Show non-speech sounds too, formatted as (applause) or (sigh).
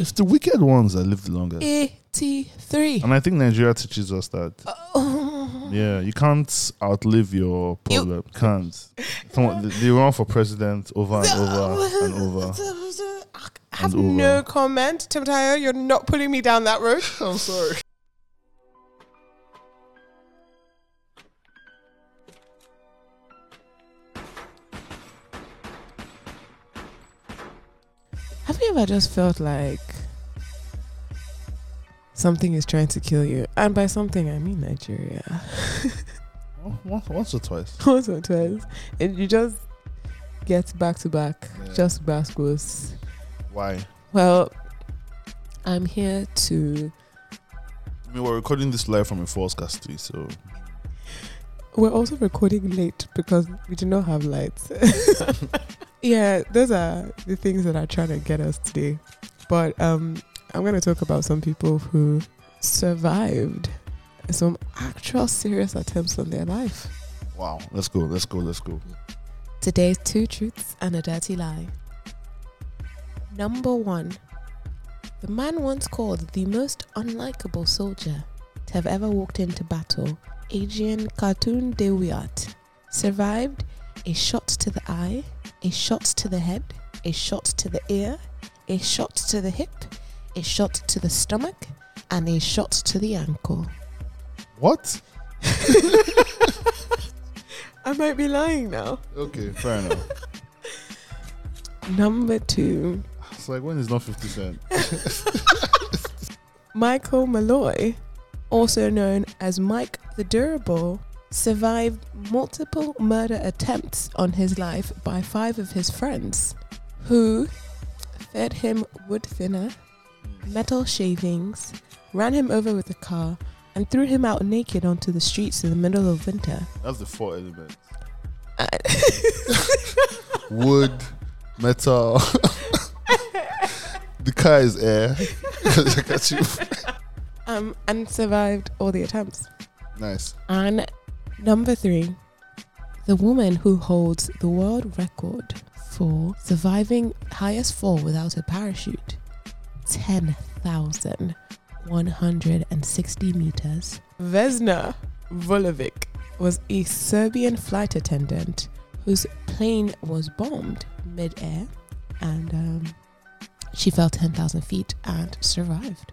It's the wicked ones that live the longest. 83. And I think Nigeria teaches us that. Oh. Yeah, you can't outlive your problem. can't. Someone, they- they run for president over and (laughs) over and over. (laughs) I have and no over. comment. Timoteo, you're not putting me down that road. (laughs) I'm sorry. Have you ever just felt like something is trying to kill you? And by something, I mean Nigeria. Once, once or twice. (laughs) Once or twice. And you just get back to back, Yeah. just bascos. Why? Well, I'm here to. I mean, we're recording this live from a false castry, so We're also recording late because we do not have lights. (laughs) yeah, those are the things that are trying to get us today. But um, I'm going to talk about some people who survived some actual serious attempts on their life. wow. Let's go. Let's go. Let's go. Today's two truths and a dirty lie. Number one, the man once called the most unlikable soldier to have ever walked into battle, Adrian Carton de Wiart, survived a shot to the eye, a shot to the head, a shot to the ear, a shot to the hip, a shot to the stomach, and a shot to the ankle. What? (laughs) I might be lying now. Okay, fair enough. (laughs) Number two, It's like when is not 50 Cent. (laughs) Michael Malloy, also known as Mike the Durable, survived multiple murder attempts on his life by five of his friends, who fed him wood thinner, metal shavings, ran him over with a car, and threw him out naked onto the streets in the middle of winter. That's the four elements Uh, (laughs) wood, metal. the car is air. Look at you. um, and survived all the attempts. Nice. And number three, the woman who holds the world record for surviving highest fall without a parachute 10,160 meters. Vesna Vulovic was a Serbian flight attendant whose plane was bombed mid air and um, she fell 10,000 feet and survived.